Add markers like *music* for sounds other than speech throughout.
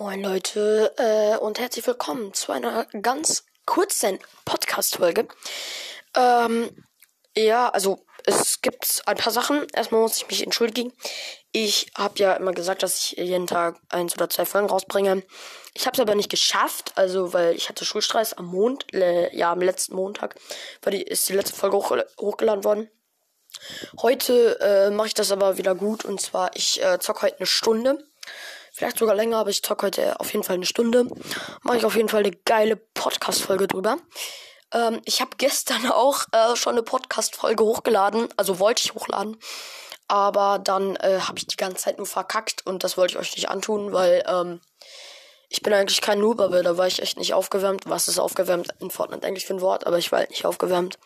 Moin Leute äh, und herzlich willkommen zu einer ganz kurzen Podcast-Folge. Ähm, ja, also es gibt ein paar Sachen. Erstmal muss ich mich entschuldigen. Ich habe ja immer gesagt, dass ich jeden Tag eins oder zwei Folgen rausbringe. Ich habe es aber nicht geschafft, also weil ich hatte Schulstress am Mond, ja am letzten Montag, war die, ist die letzte Folge hoch, hochgeladen worden. Heute äh, mache ich das aber wieder gut und zwar ich äh, zocke heute eine Stunde. Vielleicht sogar länger, aber ich zocke heute auf jeden Fall eine Stunde. Mache ich auf jeden Fall eine geile Podcast-Folge drüber. Ähm, ich habe gestern *laughs* auch äh, schon eine Podcast-Folge hochgeladen. Also wollte ich hochladen. Aber dann äh, habe ich die ganze Zeit nur verkackt und das wollte ich euch nicht antun, weil ähm, ich bin eigentlich kein Noob, aber da war ich echt nicht aufgewärmt. Was ist aufgewärmt in Fortnite eigentlich für ein Wort? Aber ich war halt nicht aufgewärmt.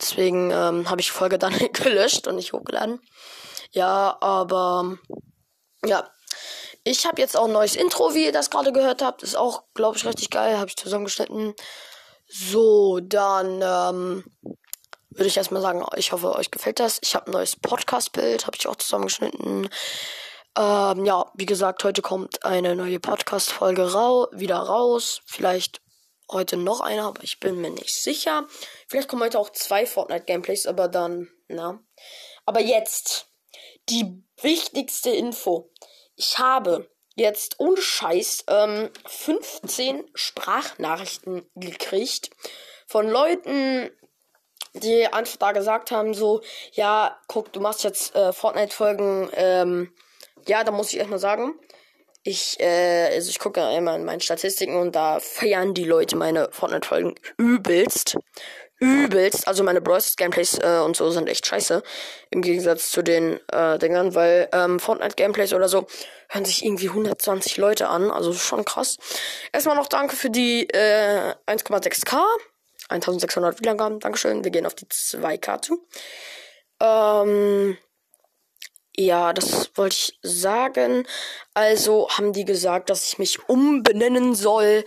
Deswegen ähm, habe ich die Folge *laughs* dann gelöscht und nicht hochgeladen. Ja, aber ja, ich habe jetzt auch ein neues Intro, wie ihr das gerade gehört habt. Ist auch, glaube ich, richtig geil. Habe ich zusammengeschnitten. So, dann ähm, würde ich erstmal sagen, ich hoffe, euch gefällt das. Ich habe ein neues Podcast-Bild, habe ich auch zusammengeschnitten. Ähm, ja, wie gesagt, heute kommt eine neue Podcast-Folge rau wieder raus. Vielleicht heute noch eine, aber ich bin mir nicht sicher. Vielleicht kommen heute auch zwei Fortnite-Gameplays, aber dann, na. Aber jetzt die wichtigste Info ich habe jetzt ohne Scheiß ähm, 15 Sprachnachrichten gekriegt von Leuten, die einfach da gesagt haben, so, ja, guck, du machst jetzt äh, Fortnite-Folgen, ähm, ja, da muss ich erstmal sagen, ich, äh, also ich gucke immer in meinen Statistiken und da feiern die Leute meine Fortnite-Folgen übelst übelst. Also meine Bros. Gameplays äh, und so sind echt scheiße. Im Gegensatz zu den äh, Dingern, weil ähm, Fortnite Gameplays oder so hören sich irgendwie 120 Leute an. Also schon krass. Erstmal noch danke für die äh, 1,6k. 1600 Wiedergaben. Dankeschön. Wir gehen auf die 2k zu. Ähm, ja, das wollte ich sagen. Also haben die gesagt, dass ich mich umbenennen soll.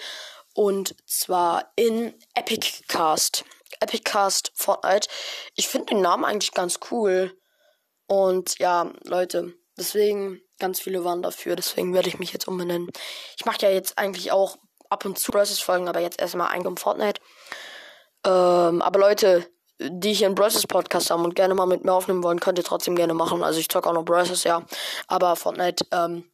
Und zwar in Epic Cast. Epiccast Fortnite. Ich finde den Namen eigentlich ganz cool. Und ja, Leute, deswegen, ganz viele waren dafür, deswegen werde ich mich jetzt umbenennen. Ich mache ja jetzt eigentlich auch ab und zu Bros. Folgen, aber jetzt erstmal ein Fortnite. Ähm, aber Leute, die hier einen Bros. Podcast haben und gerne mal mit mir aufnehmen wollen, könnt ihr trotzdem gerne machen. Also ich zocke auch noch Bros. ja. Aber Fortnite, ähm,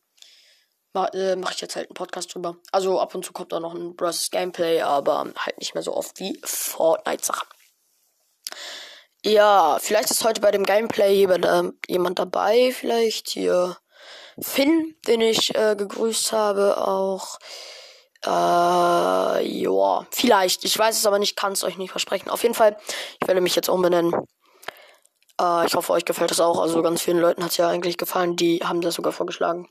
äh, mache ich jetzt halt einen Podcast drüber. Also ab und zu kommt da noch ein Bros. Gameplay, aber halt nicht mehr so oft wie Fortnite-Sachen. Ja, vielleicht ist heute bei dem Gameplay jemand, äh, jemand dabei. Vielleicht hier Finn, den ich äh, gegrüßt habe, auch. Äh, ja, vielleicht. Ich weiß es aber nicht, kann es euch nicht versprechen. Auf jeden Fall, ich werde mich jetzt umbenennen. Äh, ich hoffe, euch gefällt das auch. Also ganz vielen Leuten hat es ja eigentlich gefallen. Die haben das sogar vorgeschlagen.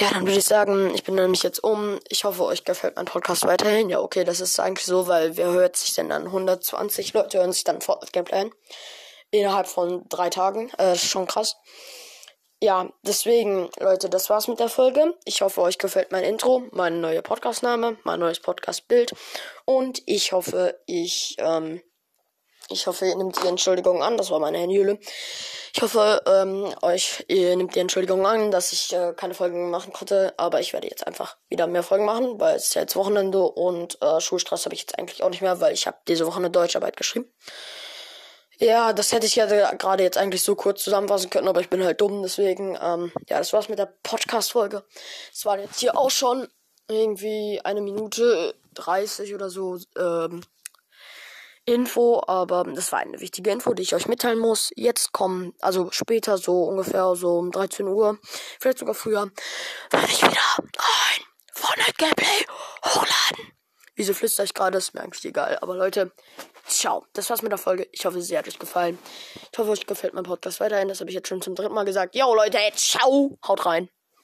Ja, dann würde ich sagen, ich bin nämlich jetzt um. Ich hoffe, euch gefällt mein Podcast weiterhin. Ja, okay, das ist eigentlich so, weil wer hört sich denn dann? 120 Leute hören sich dann Fortnite Gameplay ein. Innerhalb von drei Tagen. Äh, schon krass. Ja, deswegen, Leute, das war's mit der Folge. Ich hoffe, euch gefällt mein Intro, mein neuer Podcastname, mein neues Podcastbild. Und ich hoffe, ich, ähm, ich hoffe, ihr nehmt die Entschuldigung an. Das war meine Handyhülle. Ich hoffe, ähm, euch, ihr nehmt die Entschuldigung an, dass ich äh, keine Folgen machen konnte. Aber ich werde jetzt einfach wieder mehr Folgen machen, weil es ist ja jetzt Wochenende und äh, Schulstress habe ich jetzt eigentlich auch nicht mehr, weil ich habe diese Woche eine Deutscharbeit geschrieben. Ja, das hätte ich ja gerade jetzt eigentlich so kurz zusammenfassen können, aber ich bin halt dumm, deswegen, ähm, ja, das war's mit der Podcast-Folge. Es war jetzt hier auch schon irgendwie eine Minute 30 oder so, ähm, Info, aber das war eine wichtige Info, die ich euch mitteilen muss. Jetzt kommen, also später, so ungefähr so um 13 Uhr, vielleicht sogar früher, werde ich wieder ein Fortnite-Gameplay hochladen. Wieso flüster ich gerade? Ist mir eigentlich egal. Aber Leute, ciao. Das war's mit der Folge. Ich hoffe, sie hat euch gefallen. Ich hoffe, euch gefällt mein Podcast weiterhin. Das habe ich jetzt schon zum dritten Mal gesagt. Yo, Leute, ciao. Haut rein.